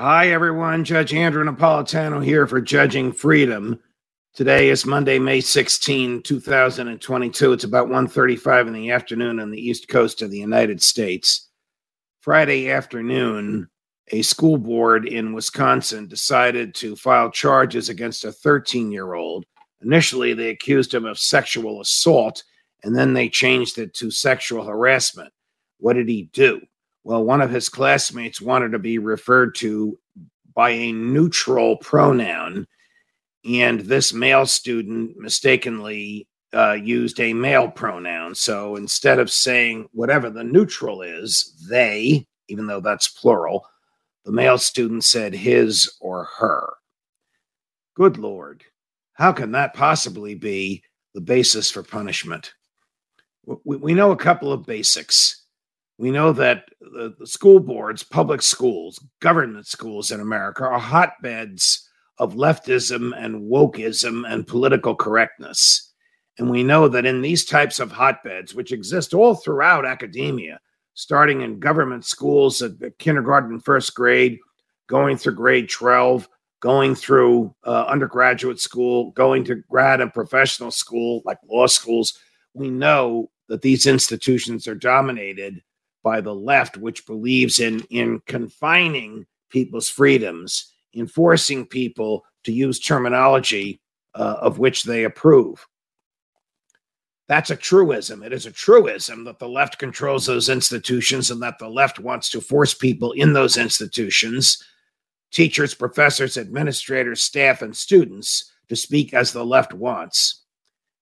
Hi, everyone. Judge Andrew Napolitano here for Judging Freedom. Today is Monday, May 16, 2022. It's about 1.35 in the afternoon on the east coast of the United States. Friday afternoon, a school board in Wisconsin decided to file charges against a 13-year-old. Initially, they accused him of sexual assault, and then they changed it to sexual harassment. What did he do? Well, one of his classmates wanted to be referred to by a neutral pronoun, and this male student mistakenly uh, used a male pronoun. So instead of saying whatever the neutral is, they, even though that's plural, the male student said his or her. Good Lord, how can that possibly be the basis for punishment? We, we know a couple of basics we know that the, school boards, public schools, government schools in America are hotbeds of leftism and wokeism and political correctness. And we know that in these types of hotbeds, which exist all throughout academia, starting in government schools at kindergarten, first grade, going through grade 12, going through uh, undergraduate school, going to grad and professional school like law schools, we know that these institutions are dominated by the left, which believes in, in confining people's freedoms, in forcing people to use terminology uh, of which they approve. That's a truism. It is a truism that the left controls those institutions and that the left wants to force people in those institutions, teachers, professors, administrators, staff, and students, to speak as the left wants.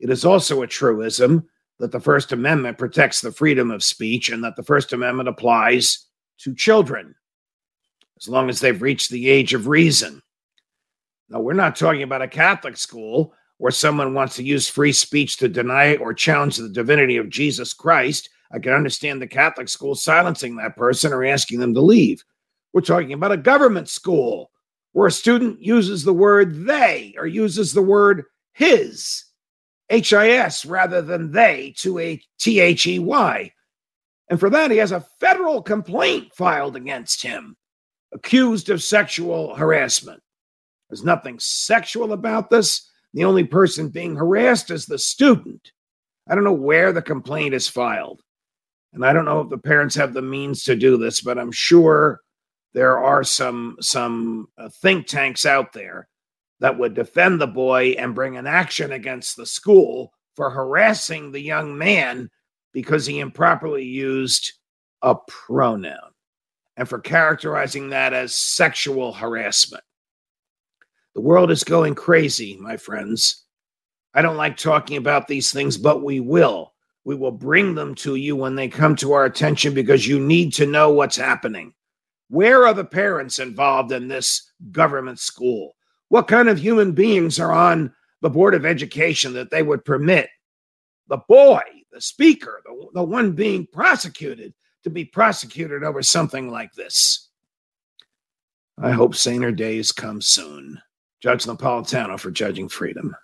It is also a truism that the First Amendment protects the freedom of speech and that the First Amendment applies to children as long as they've reached the age of reason. Now, we're not talking about a Catholic school where someone wants to use free speech to deny or challenge the divinity of Jesus Christ. I can understand the Catholic school silencing that person or asking them to leave. We're talking about a government school where a student uses the word they or uses the word his HIS rather than they to a T H E Y. And for that, he has a federal complaint filed against him, accused of sexual harassment. There's nothing sexual about this. The only person being harassed is the student. I don't know where the complaint is filed. And I don't know if the parents have the means to do this, but I'm sure there are some some uh, think tanks out there that would defend the boy and bring an action against the school for harassing the young man because he improperly used a pronoun and for characterizing that as sexual harassment. The world is going crazy, my friends. I don't like talking about these things, but we will. We will bring them to you when they come to our attention because you need to know what's happening. Where are the parents involved in this government school? What kind of human beings are on the Board of Education that they would permit the boy, the speaker, the, the one being prosecuted, to be prosecuted over something like this? I hope saner days come soon. Judge Napolitano for Judging Freedom.